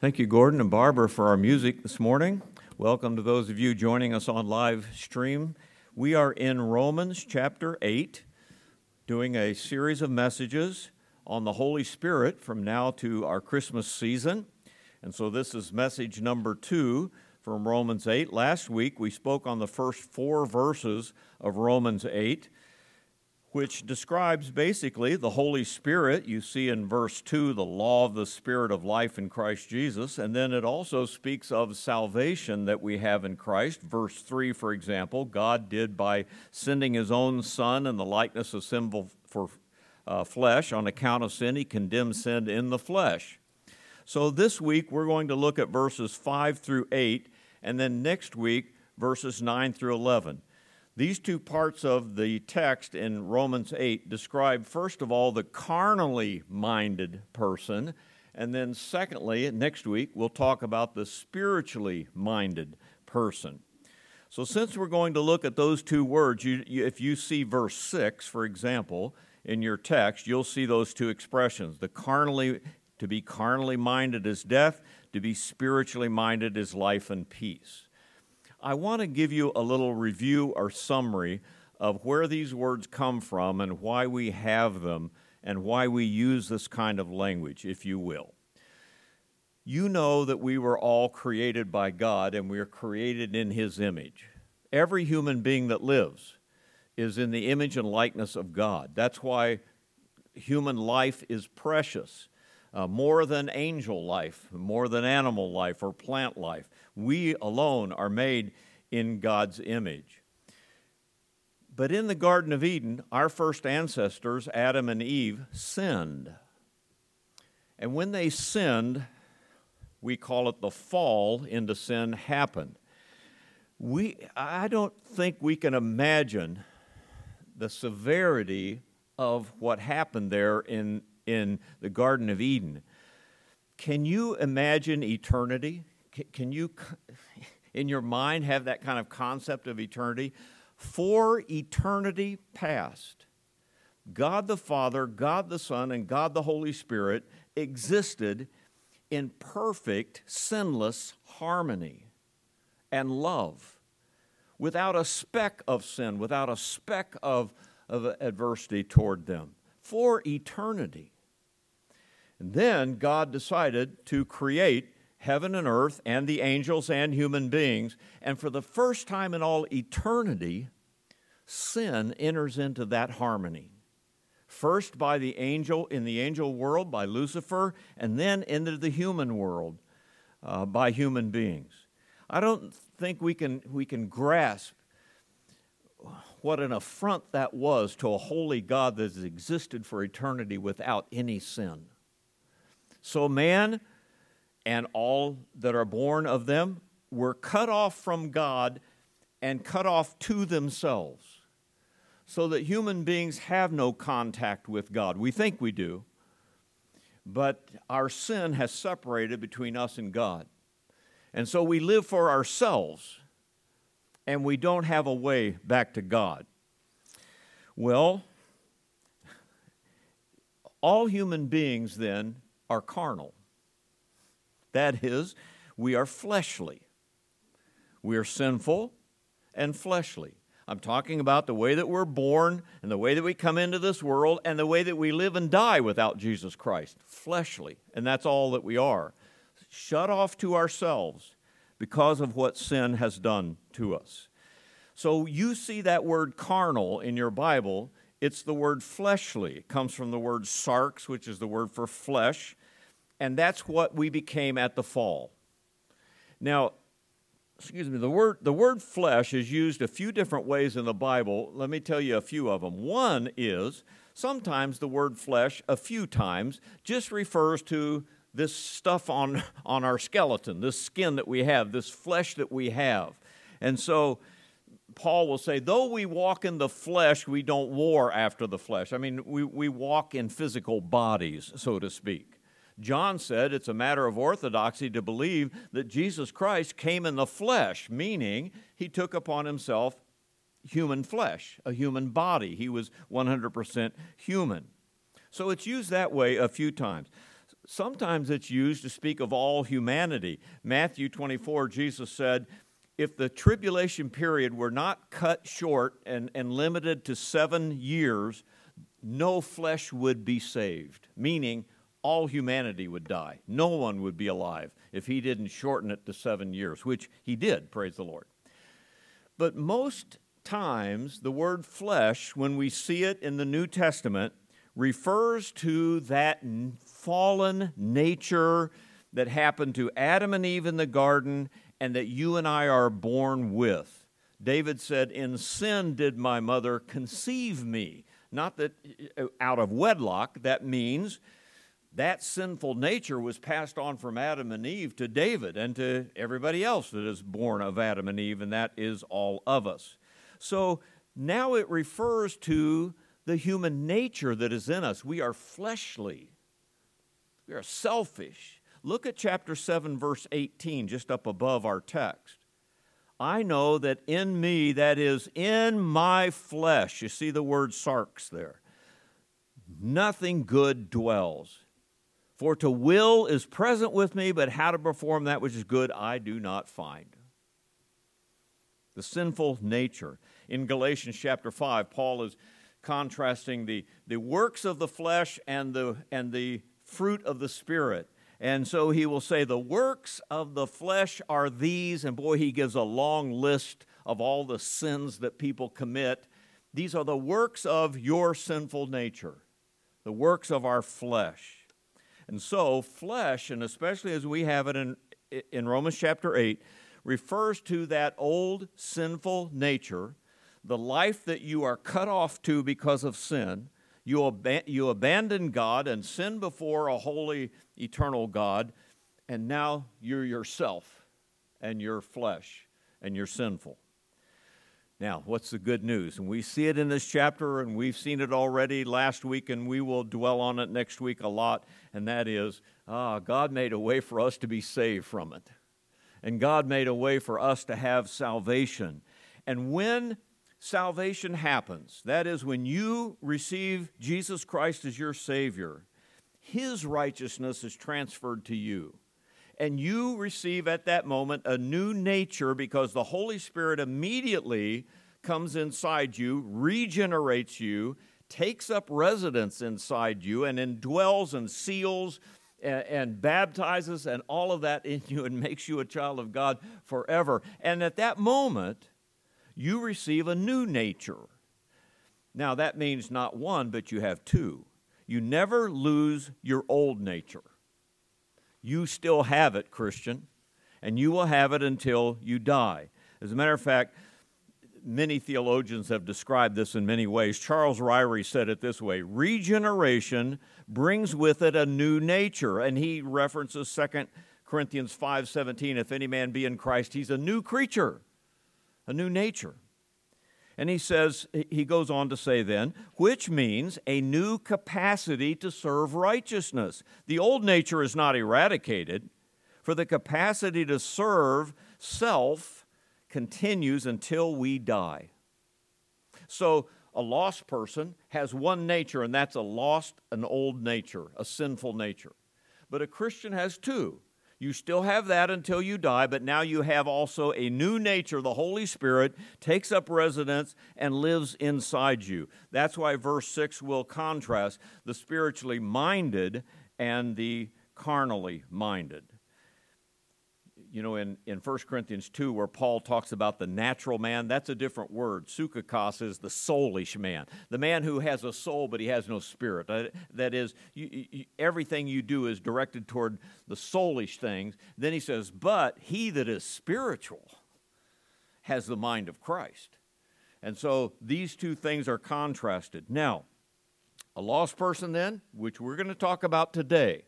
Thank you, Gordon and Barbara, for our music this morning. Welcome to those of you joining us on live stream. We are in Romans chapter 8, doing a series of messages on the Holy Spirit from now to our Christmas season. And so this is message number two from Romans 8. Last week we spoke on the first four verses of Romans 8 which describes basically the Holy Spirit. You see in verse 2 the law of the Spirit of life in Christ Jesus, and then it also speaks of salvation that we have in Christ. Verse 3, for example, God did by sending his own Son in the likeness of sinful for uh, flesh on account of sin, he condemned sin in the flesh. So this week we're going to look at verses 5 through 8, and then next week verses 9 through 11. These two parts of the text in Romans 8 describe, first of all, the carnally minded person, and then, secondly, next week, we'll talk about the spiritually minded person. So, since we're going to look at those two words, you, you, if you see verse 6, for example, in your text, you'll see those two expressions. The carnally, to be carnally minded is death, to be spiritually minded is life and peace. I want to give you a little review or summary of where these words come from and why we have them and why we use this kind of language, if you will. You know that we were all created by God and we are created in His image. Every human being that lives is in the image and likeness of God. That's why human life is precious. Uh, more than angel life, more than animal life or plant life. We alone are made in God's image. But in the Garden of Eden, our first ancestors, Adam and Eve, sinned. And when they sinned, we call it the fall into sin happened. We, I don't think we can imagine the severity of what happened there in, in the Garden of Eden. Can you imagine eternity? Can you, in your mind, have that kind of concept of eternity? For eternity past, God the Father, God the Son, and God the Holy Spirit existed in perfect, sinless harmony and love, without a speck of sin, without a speck of, of adversity toward them, for eternity. And then God decided to create heaven and earth and the angels and human beings. And for the first time in all eternity, sin enters into that harmony. First by the angel in the angel world, by Lucifer, and then into the human world uh, by human beings. I don't think we can, we can grasp what an affront that was to a holy God that has existed for eternity without any sin. So, man and all that are born of them were cut off from God and cut off to themselves, so that human beings have no contact with God. We think we do, but our sin has separated between us and God. And so we live for ourselves, and we don't have a way back to God. Well, all human beings then are carnal. That is, we are fleshly. We are sinful and fleshly. I'm talking about the way that we're born and the way that we come into this world and the way that we live and die without Jesus Christ. Fleshly. And that's all that we are. Shut off to ourselves because of what sin has done to us. So you see that word carnal in your Bible. It's the word fleshly. It comes from the word sarx, which is the word for flesh and that's what we became at the fall. Now, excuse me, the word, the word flesh is used a few different ways in the Bible. Let me tell you a few of them. One is sometimes the word flesh, a few times, just refers to this stuff on, on our skeleton, this skin that we have, this flesh that we have. And so Paul will say, though we walk in the flesh, we don't war after the flesh. I mean, we, we walk in physical bodies, so to speak. John said it's a matter of orthodoxy to believe that Jesus Christ came in the flesh, meaning he took upon himself human flesh, a human body. He was 100% human. So it's used that way a few times. sometimes it's used to speak of all humanity. Matthew 24, Jesus said, if the tribulation period were not cut short and, and limited to seven years, no flesh would be saved, meaning all humanity would die. No one would be alive if he didn't shorten it to seven years, which he did, praise the Lord. But most times, the word flesh, when we see it in the New Testament, refers to that fallen nature that happened to Adam and Eve in the garden and that you and I are born with. David said, In sin did my mother conceive me. Not that uh, out of wedlock, that means that sinful nature was passed on from Adam and Eve to David and to everybody else that is born of Adam and Eve, and that is all of us. So now it refers to the human nature that is in us. We are fleshly, we are selfish, Look at chapter 7, verse 18, just up above our text. I know that in me, that is, in my flesh, you see the word sarx there, nothing good dwells. For to will is present with me, but how to perform that which is good I do not find. The sinful nature. In Galatians chapter 5, Paul is contrasting the, the works of the flesh and the, and the fruit of the Spirit. And so he will say, The works of the flesh are these. And boy, he gives a long list of all the sins that people commit. These are the works of your sinful nature, the works of our flesh. And so, flesh, and especially as we have it in, in Romans chapter 8, refers to that old sinful nature, the life that you are cut off to because of sin you, ab- you abandon God and sin before a holy, eternal God, and now you're yourself and your flesh and you're sinful. Now, what's the good news? And we see it in this chapter, and we've seen it already last week, and we will dwell on it next week a lot, and that is ah, God made a way for us to be saved from it. And God made a way for us to have salvation. And when salvation happens, that is, when you receive Jesus Christ as your Savior, His righteousness is transferred to you. And you receive at that moment a new nature because the Holy Spirit immediately comes inside you, regenerates you, takes up residence inside you, and indwells and seals and, and, baptizes and all of that in you and makes you a child of God forever. And at that moment, you receive a new nature. Now, that means not one, but you have two. You never lose your old nature. You still have it, Christian, and you will have it until you die. As a matter of fact, many theologians have described this in many ways. Charles Ryrie said it this way Regeneration brings with it a new nature. And he references 2 Corinthians 5:17, if any man be in Christ, he's a new creature a new nature. And he says, he goes on to say then, which means a new capacity to serve righteousness. The old nature is not eradicated, for the capacity to serve self continues until we die. So, a lost person has one nature, and that's a lost, an old nature, a sinful nature. But a Christian has two you still have that until you die, but now you have also a new nature. The Holy Spirit takes up residence and lives inside you. That's why verse 6 will contrast the spiritually minded and the carnally minded you know, in, in 1 Corinthians 2, where Paul talks about the natural man, that's a different word. Psychikos is the soulish man, the man who has a soul but he has no spirit. That is, you, you, everything you do is directed toward the soulish things. Then he says, but he that is spiritual has the mind of Christ. And so these two things are contrasted. Now, a lost person, then, which we're going to talk about today,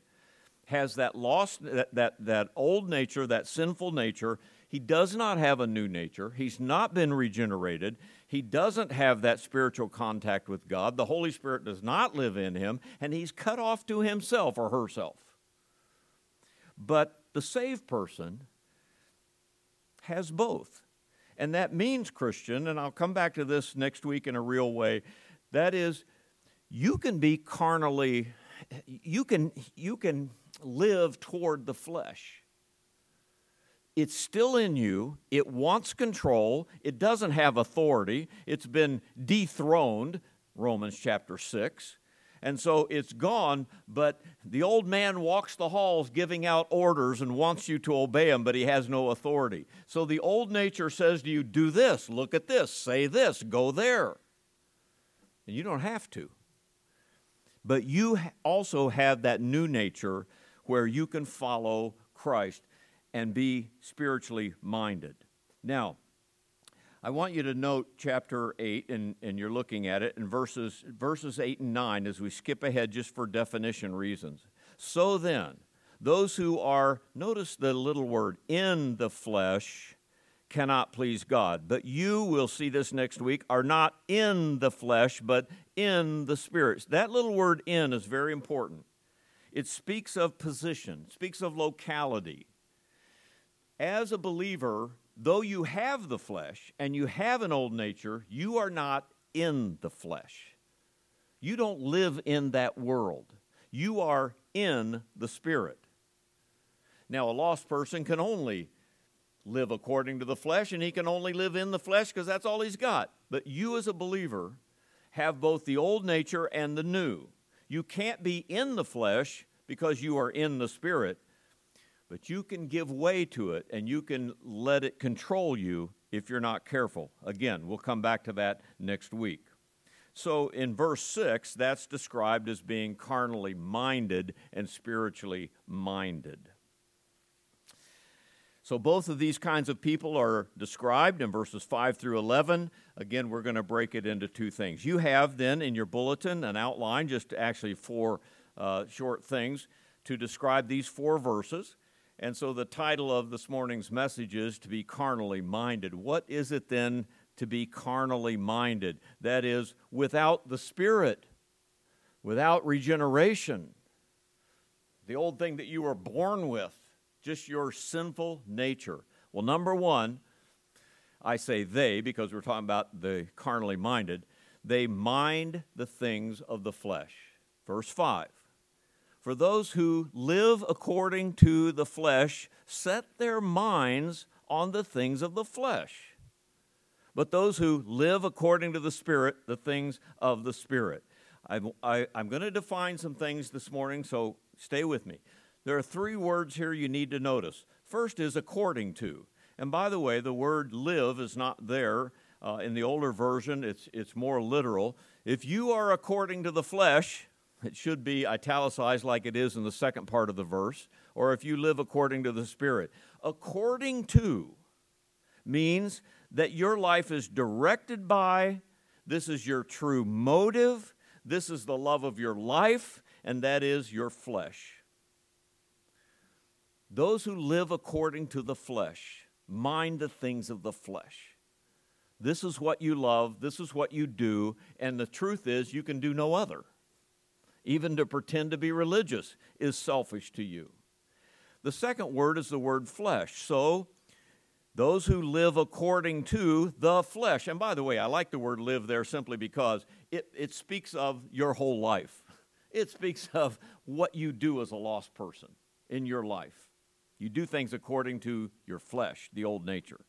has that lost that, that, that old nature, that sinful nature. He does not have a new nature. He's not been regenerated. He doesn't have that spiritual contact with God. The Holy Spirit does not live in him, and he's cut off to himself or herself. But the saved person has both. And that means, Christian, and I'll come back to this next week in a real way, that is, you can be carnally, you can, you can live toward the flesh. It's still in you. It wants control. It doesn't have authority. It's been dethroned, Romans chapter 6. And so it's gone, but the old man walks the halls giving out orders and wants you to obey him, but he has no authority. So the old nature says to you, Do this, look at this, say this, go there. And you don't have to. But you also have that new nature where you can follow Christ and be spiritually minded. Now, I want you to note chapter 8, and, and you're looking at it, in verses, verses 8 and 9 as we skip ahead just for definition reasons. So then, those who are, notice the little word, in the flesh, cannot please God. But you, will see this next week, are not in the flesh, but in the spirit. That little word in is very important. It speaks of position, speaks of locality. As a believer, though you have the flesh and you have an old nature, you are not in the flesh. You don't live in that world. You are in the Spirit. Now, a lost person can only live according to the flesh, and he can only live in the flesh because that's all he's got. But you, as a believer, have both the old nature and the new. You can't be in the flesh because you are in the Spirit, but you can give way to it and you can let it control you if you're not careful. Again, we'll come back to that next week. So in verse 6, that's described as being carnally minded and spiritually minded. So both of these kinds of people are described in verses 5 through 11. Again, we're going to break it into two things. You have then in your bulletin an outline, just actually four uh, short things to describe these four verses. And so the title of this morning's message is To Be Carnally Minded. What is it then to be carnally minded? That is, without the Spirit, without regeneration, the old thing that you were born with, just your sinful nature. Well, number one, I say they because we're talking about the carnally minded, they mind the things of the flesh. Verse 5 for those who live according to the flesh set their minds on the things of the flesh. But those who live according to the Spirit, the things of the Spirit. I'm, I, am going to define some things this morning, so stay with me. There are three words here you need to notice. First is according to. And by the way, the word live is not there uh, in the older version, it's, it's more literal. If you are according to the flesh, it should be italicized like it is in the second part of the verse, or if you live according to the Spirit. According to means that your life is directed by, this is your true motive, this is the love of your life, and that is your flesh. Those who live according to the flesh mind the things of the flesh. This is what you love, this is what you do, and the truth is, you can do no other. Even to pretend to be religious is selfish to you. The second word is the word flesh. So, those who live according to the flesh. And by the way, I like the word live there simply because it, it speaks of your whole life. It speaks of what you do as a lost person in your life. You do things according to your flesh, the old nature.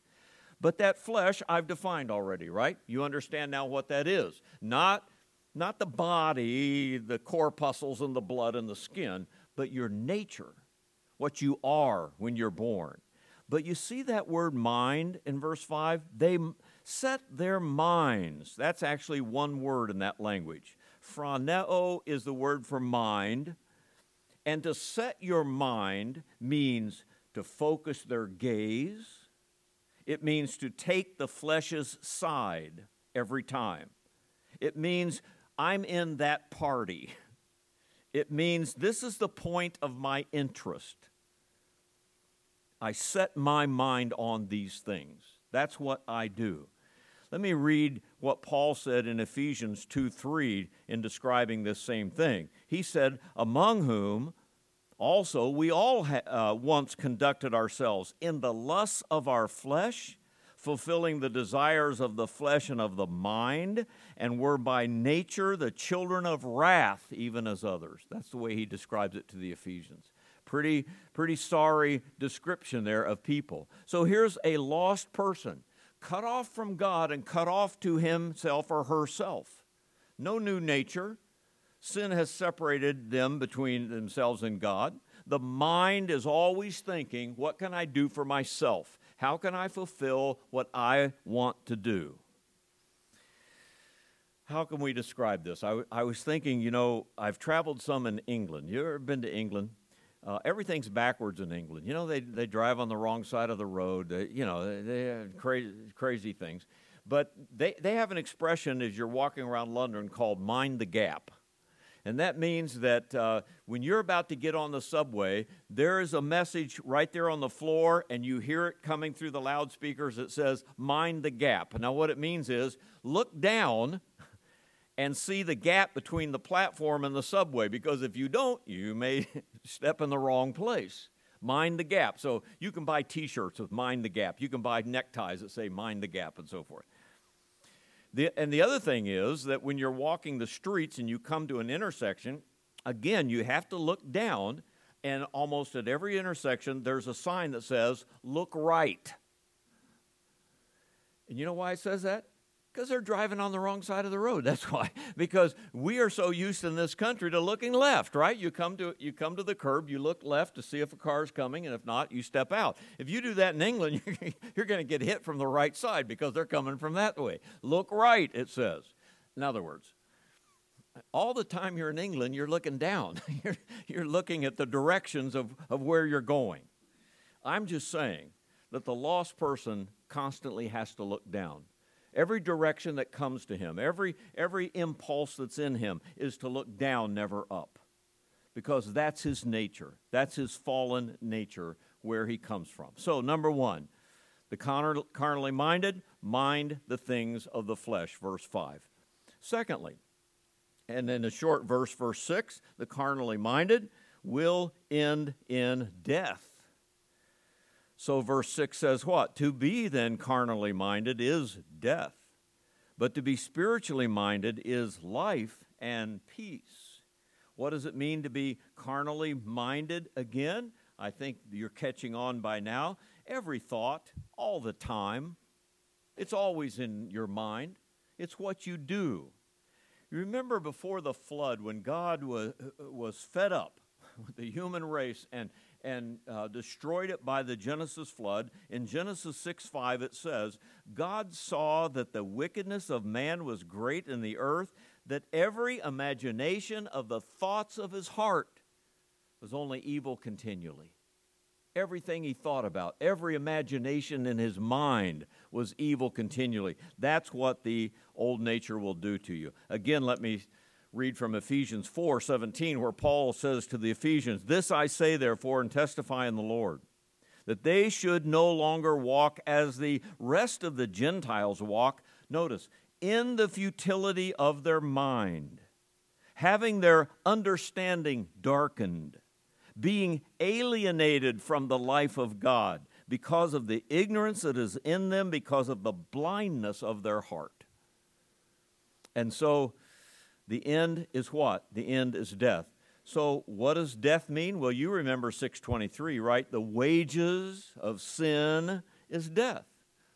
But that flesh I've defined already, right? You understand now what that is. Not not the body, the corpuscles and the blood and the skin, but your nature, what you are when you're born. But you see that word mind in verse 5? They set their minds. That's actually one word in that language. Phroneo is the word for mind. And to set your mind means to focus their gaze, it means to take the flesh's side every time. It means I'm in that party. It means this is the point of my interest. I set my mind on these things. That's what I do. Let me read what Paul said in Ephesians 2 3 in describing this same thing. He said, Among whom also we all ha- uh, once conducted ourselves in the lusts of our flesh fulfilling the desires of the flesh and of the mind, and were by nature the children of wrath, even as others. That's the way he describes it to the Ephesians. Pretty, pretty sorry description there of people. So here's a lost person, cut off from God and cut off to himself or herself. No new nature. Sin has separated them between themselves and God. The mind is always thinking, what can I do for myself? How can I fulfill what I want to do? How can we describe this? I, I was thinking, you know, I've traveled some in England. You ever been to England? Uh, everything's backwards in England. You know, they, they drive on the wrong side of the road. They, you know, they, they have crazy, crazy things. But they, they have an expression as you're walking around London called mind the gap. And that means that uh, when you're about to get on the subway, there is a message right there on the floor, and you hear it coming through the loudspeakers that says, Mind the gap. Now, what it means is look down and see the gap between the platform and the subway, because if you don't, you may step in the wrong place. Mind the gap. So you can buy t shirts with Mind the Gap, you can buy neckties that say Mind the Gap, and so forth. The, and the other thing is that when you're walking the streets and you come to an intersection, again, you have to look down, and almost at every intersection, there's a sign that says, Look right. And you know why it says that? Because they're driving on the wrong side of the road. That's why. Because we are so used in this country to looking left, right? You come to you come to the curb, you look left to see if a car is coming, and if not, you step out. If you do that in England, you're going to get hit from the right side because they're coming from that way. Look right, it says. In other words, all the time you're in England, you're looking down. you're, you're looking at the directions of, of where you're going. I'm just saying that the lost person constantly has to look down Every direction that comes to him, every, every impulse that's in him is to look down, never up. Because that's his nature. That's his fallen nature where he comes from. So, number one, the carnally minded mind the things of the flesh, verse 5. Secondly, and in a short verse, verse 6, the carnally minded will end in death. So, verse 6 says what? To be then carnally minded is death, but to be spiritually minded is life and peace. What does it mean to be carnally minded again? I think you're catching on by now. Every thought, all the time, it's always in your mind. It's what you do. You remember before the flood when God was, uh, was fed up with the human race and, and uh, destroyed it by the Genesis flood. In Genesis 6 5, it says, God saw that the wickedness of man was great in the earth, that every imagination of the thoughts of his heart was only evil continually. Everything he thought about, every imagination in his mind was evil continually. That's what the old nature will do to you. Again, let me read from Ephesians 4 17, where Paul says to the Ephesians, This I say, therefore, and testify in the Lord, that they should no longer walk as the rest of the Gentiles walk. Notice, in the futility of their mind, having their understanding darkened, being alienated from the life of God because of the ignorance that is in them, because of the blindness of their heart. And so, the end is what? The end is death. So what does death mean? Well, you remember 623, right? The wages of sin is death.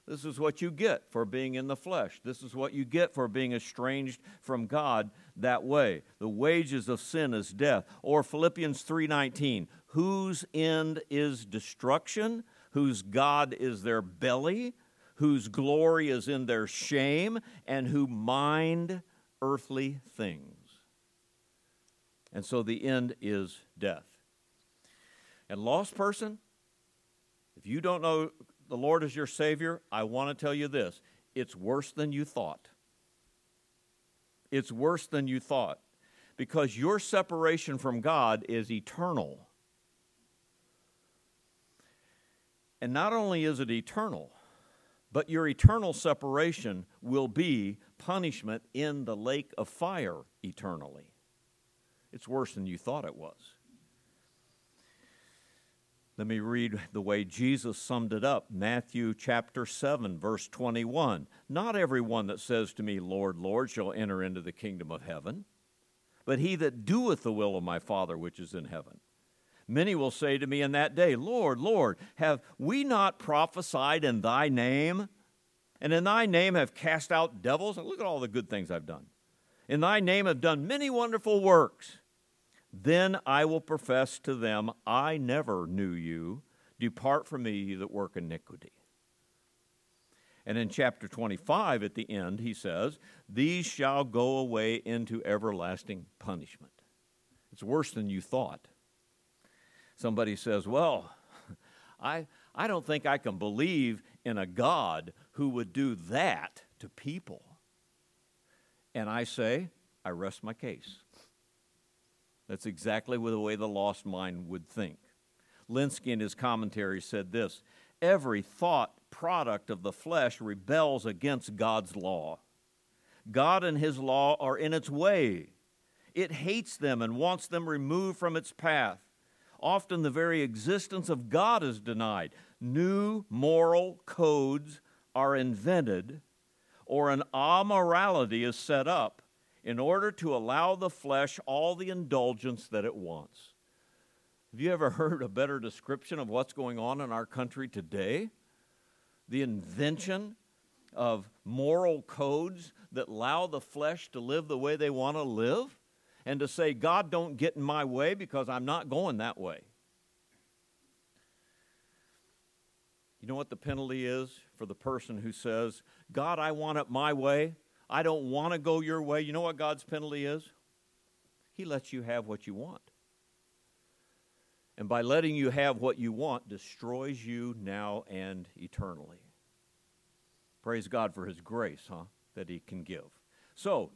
This is what you get for being in the flesh. This is what you get for being estranged from God that way. The wages of sin is death. Or Philippians 3:19, whose end is destruction, whose god is their belly, whose glory is in their shame, and who mind earthly things. And so the end is death. And lost person, if you don't know the Lord as your Savior, I want to tell you this it's worse than you thought. It's worse than you thought because your separation from God is eternal. And not only is it eternal, but your eternal separation will be punishment in the lake of fire eternally. It's worse than you thought it was. Let me read the way Jesus summed it up. Matthew chapter 7, verse 21. Not everyone that says to me, Lord, Lord, shall enter into the kingdom of heaven, but he that doeth the will of my Father which is in heaven. Many will say to me in that day, Lord, Lord, have we not prophesied in thy name? And in thy name have cast out devils? Look at all the good things I've done. In thy name have done many wonderful works. Then I will profess to them, I never knew you. Depart from me, you that work iniquity. And in chapter 25, at the end, he says, These shall go away into everlasting punishment. It's worse than you thought. Somebody says, Well, I, I don't think I can believe in a God who would do that to people. And I say, I rest my case. That's exactly the way the lost mind would think. Lenski, in his commentary, said this Every thought product of the flesh rebels against God's law. God and his law are in its way. It hates them and wants them removed from its path. Often the very existence of God is denied. New moral codes are invented, or an amorality is set up in order to allow the flesh all the indulgence that it wants. Have you ever heard a better description of what's going on in our country today? The invention of moral codes that allow the flesh to live the way they want to live and to say, God, don't get in my way because I'm not going that way. You know what the penalty is for the person who says, God, I want it my way. I don't want to go your way. You know what God's penalty is? He lets you have what you want and by letting you have what you want, destroys you now and eternally. Praise God for His grace, huh, that He can give. So,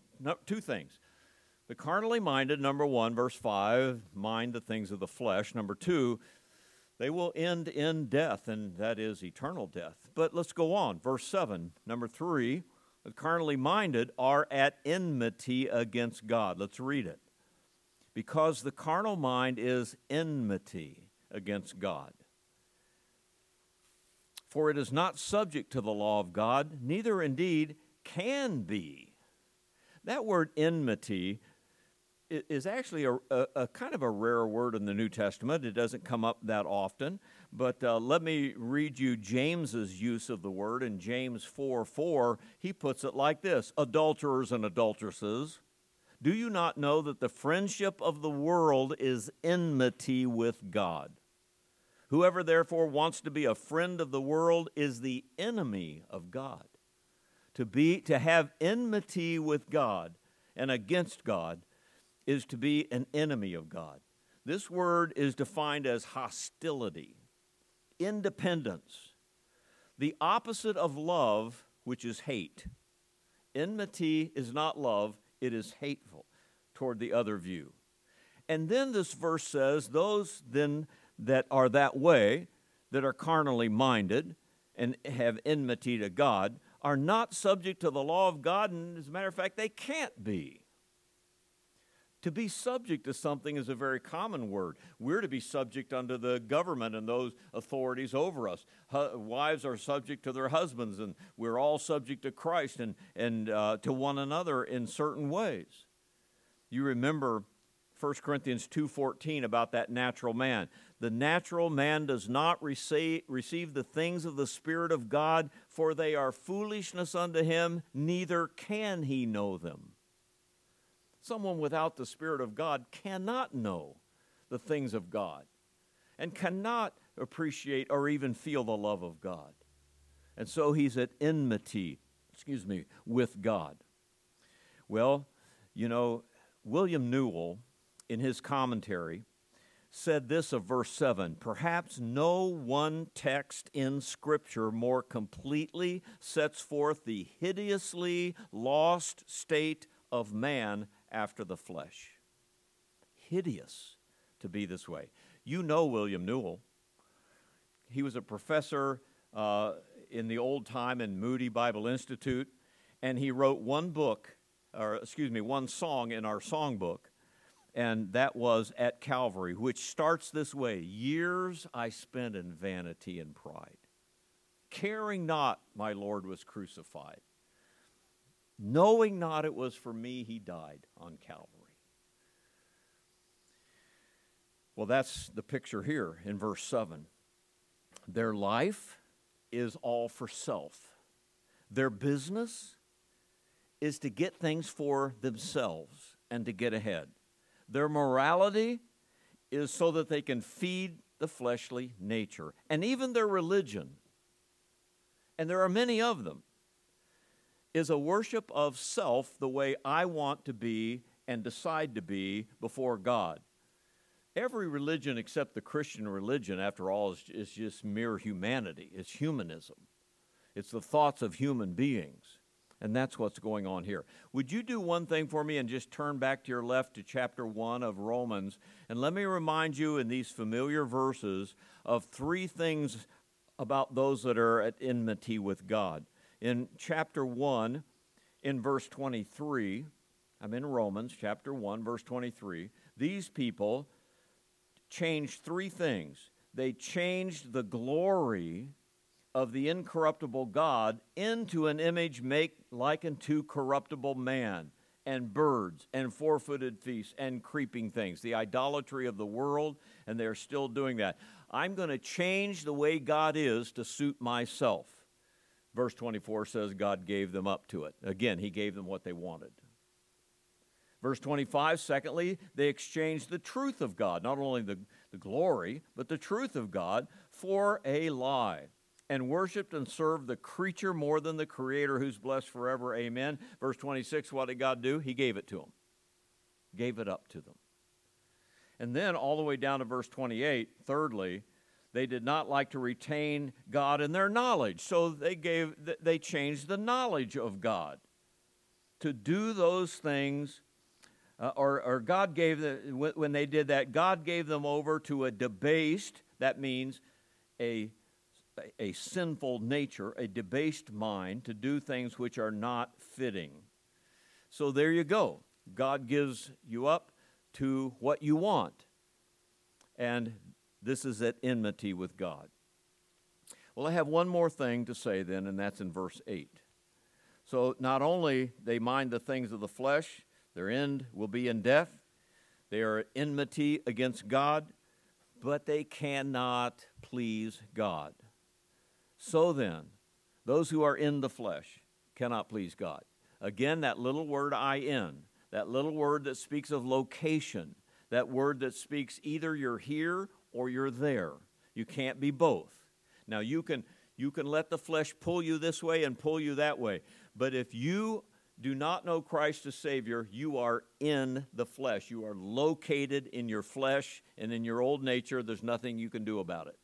two things. The carnally minded, number one, verse 5, mind the things of the flesh. Number two, they will end in death, and that is eternal death. But let's go on. Verse 7, number three, the carnally minded are at enmity against God. Let's read it because the carnal mind is enmity against God. For it is not subject to the law of God, neither indeed can be. That word enmity is actually a, a, a, kind of a rare word in the New Testament. It doesn't come up that often. But uh, let me read you James's use of the word in James 4 4. He puts it like this Adulterers and adulteresses do you not know that the friendship of the world is enmity with God? Whoever therefore wants to be a friend of the world is the enemy of God. To be to have enmity with God and against God is to be an enemy of God. This word is defined as hostility, independence, the opposite of love, which is hate. Enmity is not love, it is hateful toward the other view. And then this verse says, Those then that are that way, that are carnally minded and have enmity to God, are not subject to the law of God, and as a matter of fact, they can't be. To be subject to something is a very common word. We're to be subject unto the government and those authorities over us. wives are subject to their husbands, and we're all subject to Christ and, and uh, to one another in certain ways. You remember 1 Corinthians 2:14 about that natural man. The natural man does not receive, receive the things of the spirit of God, for they are foolishness unto him, neither can he know them. Someone without the Spirit of God cannot know the things of God and cannot appreciate or even feel the love of God. And so he's at enmity, excuse me, with God. Well, you know, William Newell, in his commentary, said this of verse 7 Perhaps no one text in Scripture more completely sets forth the hideously lost state of man after the flesh. Hideous to be this way. You know William Newell. He was a professor uh, in the old time in Moody Bible Institute, and he wrote one book, or excuse me, one song in our songbook, and that was At Calvary, which starts this way Years I spent in vanity and pride, caring not my Lord was crucified knowing not it was for me he died on Calvary. Well, that's the picture here in verse 7. Their life is all for self, their business is to get things for themselves and to get ahead. Their morality is so that they can feed the fleshly nature. And even their religion, and there are many of them, is a worship of self the way I want to be and decide to be before God. Every religion except the Christian religion, after all, is, is just mere humanity. It's humanism, it's the thoughts of human beings. And that's what's going on here. Would you do one thing for me and just turn back to your left to chapter 1 of Romans? And let me remind you in these familiar verses of three things about those that are at enmity with God. In chapter 1, in verse 23, I'm in Romans chapter 1, verse 23, these people changed three things. They changed the glory of the incorruptible God into an image make like unto corruptible man and birds and four footed feasts and creeping things, the idolatry of the world, and they're still doing that. I'm going to change the way God is to suit myself. Verse 24 says God gave them up to it. Again, He gave them what they wanted. Verse 25, secondly, they exchanged the truth of God, not only the, the glory, but the truth of God, for a lie and worshiped and served the creature more than the creator who's blessed forever. Amen. Verse 26, what did God do? He gave it to them, gave it up to them. And then all the way down to verse 28, thirdly, they did not like to retain God in their knowledge. So they gave they changed the knowledge of God to do those things uh, or, or God gave them, when they did that, God gave them over to a debased, that means a a sinful nature, a debased mind to do things which are not fitting. So there you go. God gives you up to what you want. And this is at enmity with God. Well, I have one more thing to say then, and that's in verse 8. So not only they mind the things of the flesh, their end will be in death, they are enmity against God, but they cannot please God. So then, those who are in the flesh cannot please God. Again, that little word I in, that little word that speaks of location, that word that speaks either you're here or you're there. You can't be both. Now you can you can let the flesh pull you this way and pull you that way. But if you do not know Christ as Savior, you are in the flesh. You are located in your flesh and in your old nature. There's nothing you can do about it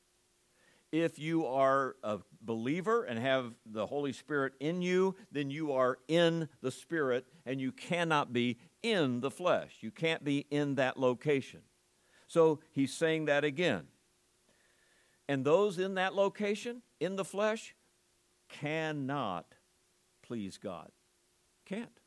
if you are a believer and have the Holy Spirit in you, then you are in the Spirit and you cannot be in the flesh. You can't be in that location. So he's saying that again. And those in that location, in the flesh, cannot please God. Can't.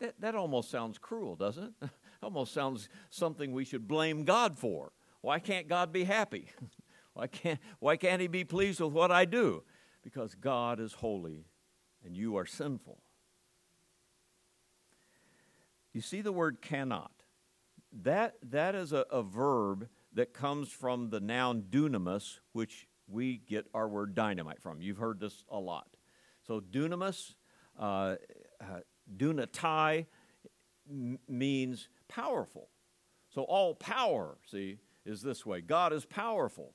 That, that almost sounds cruel, doesn't it? almost sounds something we should blame God for. Why can't God be happy? why, can't, why can't He be pleased with what I do? Because God is holy and you are sinful. You see the word cannot. That, that is a, a verb that comes from the noun dunamis, which we get our word dynamite from. You've heard this a lot. So dunamis, uh, uh, dunatai, m- means powerful. So all power, see, is this way God is powerful.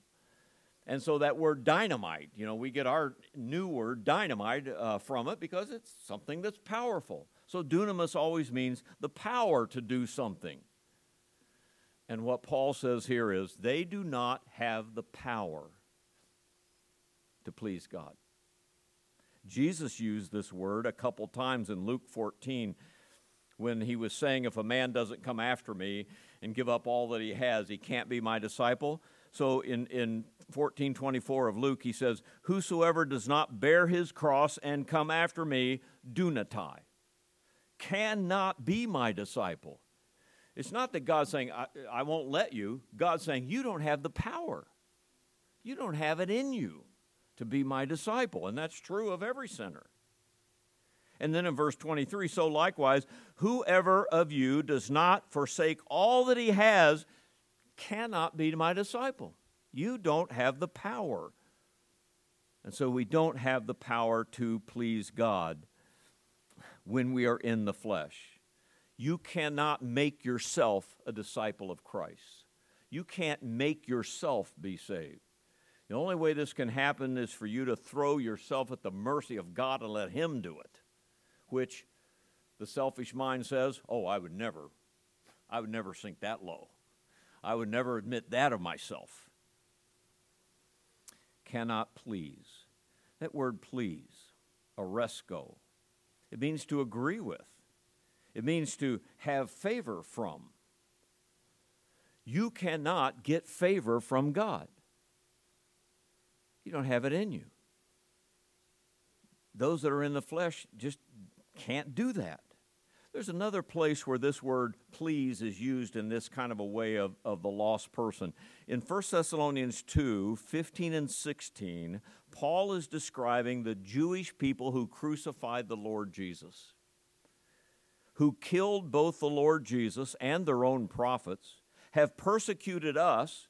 And so that word dynamite, you know, we get our new word dynamite uh, from it because it's something that's powerful. So dunamis always means the power to do something. And what Paul says here is they do not have the power to please God. Jesus used this word a couple times in Luke 14 when he was saying, If a man doesn't come after me and give up all that he has, he can't be my disciple. So in, in 1424 of Luke, he says, Whosoever does not bear his cross and come after me, dunatai, cannot be my disciple. It's not that God's saying, I, I won't let you. God's saying, You don't have the power. You don't have it in you to be my disciple. And that's true of every sinner. And then in verse 23, so likewise, whoever of you does not forsake all that he has cannot be my disciple. You don't have the power. And so we don't have the power to please God when we are in the flesh. You cannot make yourself a disciple of Christ. You can't make yourself be saved. The only way this can happen is for you to throw yourself at the mercy of God and let Him do it, which the selfish mind says, Oh, I would never, I would never sink that low. I would never admit that of myself. Cannot please. That word please, aresko, it means to agree with, it means to have favor from. You cannot get favor from God. You don't have it in you. Those that are in the flesh just can't do that. There's another place where this word please is used in this kind of a way of, of the lost person. In 1 Thessalonians 2 15 and 16, Paul is describing the Jewish people who crucified the Lord Jesus, who killed both the Lord Jesus and their own prophets, have persecuted us,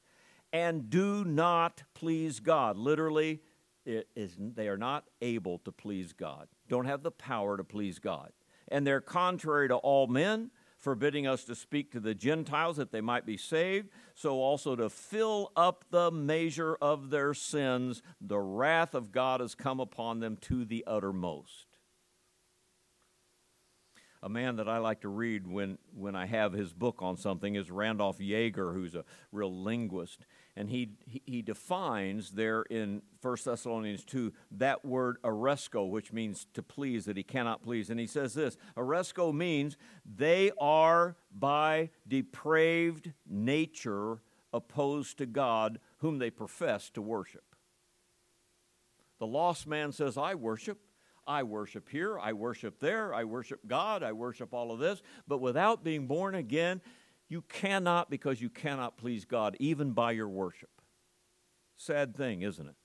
and do not please God. Literally, it is, they are not able to please God, don't have the power to please God. And they're contrary to all men, forbidding us to speak to the Gentiles that they might be saved, so also to fill up the measure of their sins. The wrath of God has come upon them to the uttermost a man that I like to read when, when I have his book on something is Randolph Yeager, who's a real linguist. And he, he defines there in 1 Thessalonians 2 that word aresko, which means to please, that he cannot please. And he says this aresko means they are by depraved nature opposed to God, whom they profess to worship. The lost man says, I worship. I worship here, I worship there, I worship God, I worship all of this. But without being born again, you cannot because you cannot please God, even by your worship. Sad thing, isn't it?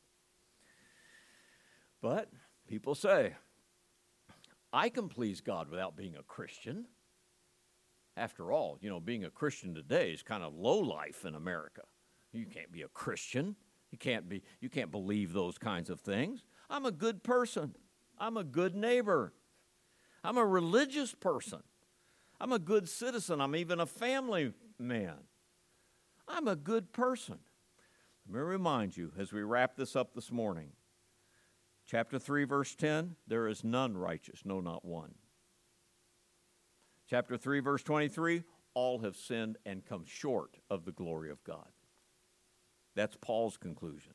But people say, I can please God without being a Christian. After all, you know, being a Christian today is kind of low life in America. You can't be a Christian. You can't be you can't believe those kinds of things. I'm a good person. I'm a good neighbor. I'm a religious person. I'm a good citizen. I'm even a family man. I'm a good person. Let me remind you as we wrap this up this morning. Chapter 3, verse 10 there is none righteous, no, not one. Chapter 3, verse 23 all have sinned and come short of the glory of God. That's Paul's conclusion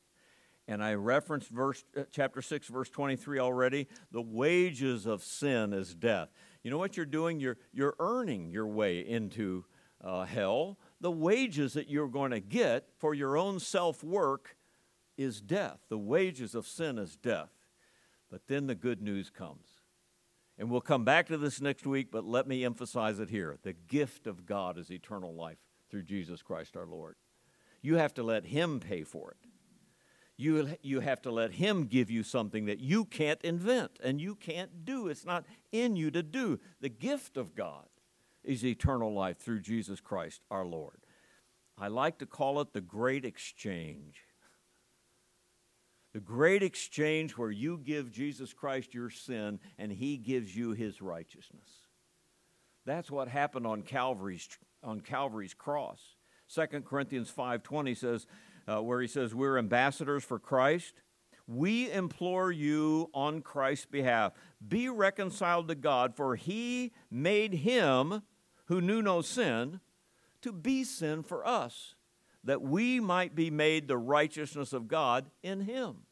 and I referenced verse uh, chapter 6 verse 23 already, the wages of sin is death. You know what you're doing? You're you're earning your way into uh, hell. The wages that you're going to get for your own self-work is death. The wages of sin is death. But then the good news comes. And we'll come back to this next week, but let me emphasize it here. The gift of God is eternal life through Jesus Christ our Lord. You have to let Him pay for it you, you have to let Him give you something that you can't invent and you can't do. It's not in you to do. The gift of God is eternal life through Jesus Christ our Lord. I like to call it the great exchange. The great exchange where you give Jesus Christ your sin and he gives you his righteousness. That's what happened on Calvary's, on Calvary's cross. 2 Corinthians 5:20 says, uh, where he says, We're ambassadors for Christ. We implore you on Christ's behalf be reconciled to God, for he made him who knew no sin to be sin for us, that we might be made the righteousness of God in him.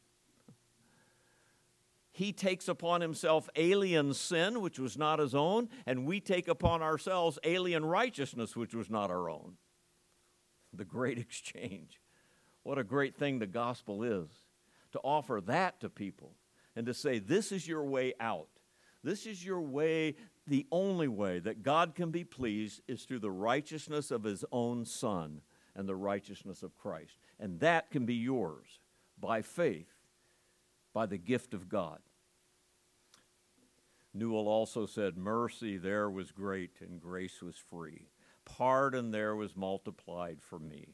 He takes upon himself alien sin, which was not his own, and we take upon ourselves alien righteousness, which was not our own. The great exchange. What a great thing the gospel is to offer that to people and to say, This is your way out. This is your way, the only way that God can be pleased is through the righteousness of His own Son and the righteousness of Christ. And that can be yours by faith, by the gift of God. Newell also said, Mercy there was great and grace was free. Pardon there was multiplied for me.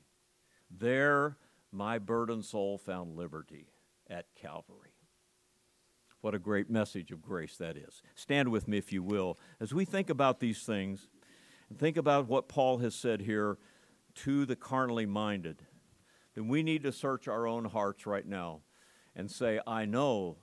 There my burdened soul found liberty at Calvary. What a great message of grace that is. Stand with me, if you will, as we think about these things and think about what Paul has said here to the carnally minded. Then we need to search our own hearts right now and say, I know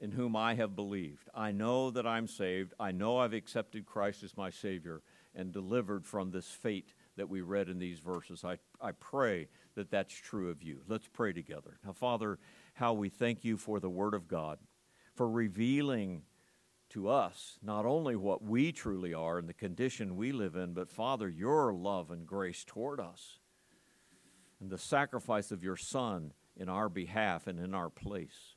in whom I have believed. I know that I'm saved. I know I've accepted Christ as my Savior and delivered from this fate that we read in these verses. I, I pray that that's true of you. Let's pray together. Now, Father, how we thank you for the Word of God, for revealing to us not only what we truly are and the condition we live in, but Father, your love and grace toward us and the sacrifice of your Son in our behalf and in our place.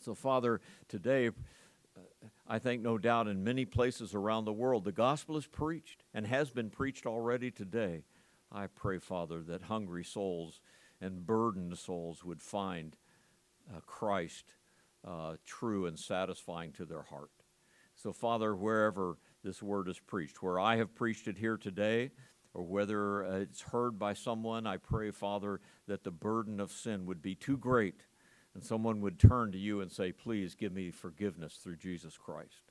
So, Father, today, uh, I think no doubt in many places around the world, the gospel is preached and has been preached already today. I pray, Father, that hungry souls and burdened souls would find uh, Christ uh, true and satisfying to their heart. So, Father, wherever this word is preached, where I have preached it here today, or whether uh, it's heard by someone, I pray, Father, that the burden of sin would be too great and someone would turn to you and say, Please give me forgiveness through Jesus Christ.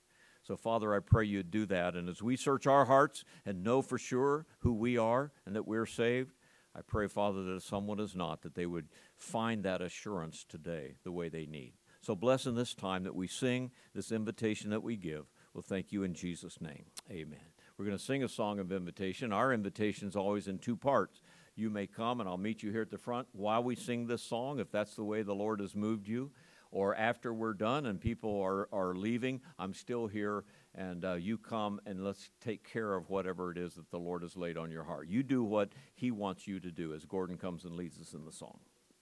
So, Father, I pray you'd do that. And as we search our hearts and know for sure who we are and that we're saved, I pray, Father, that if someone is not, that they would find that assurance today the way they need. So, bless in this time that we sing, this invitation that we give. We'll thank you in Jesus' name. Amen. We're going to sing a song of invitation. Our invitation is always in two parts you may come and I'll meet you here at the front while we sing this song, if that's the way the Lord has moved you. Or after we're done and people are, are leaving, I'm still here and uh, you come and let's take care of whatever it is that the Lord has laid on your heart. You do what He wants you to do as Gordon comes and leads us in the song.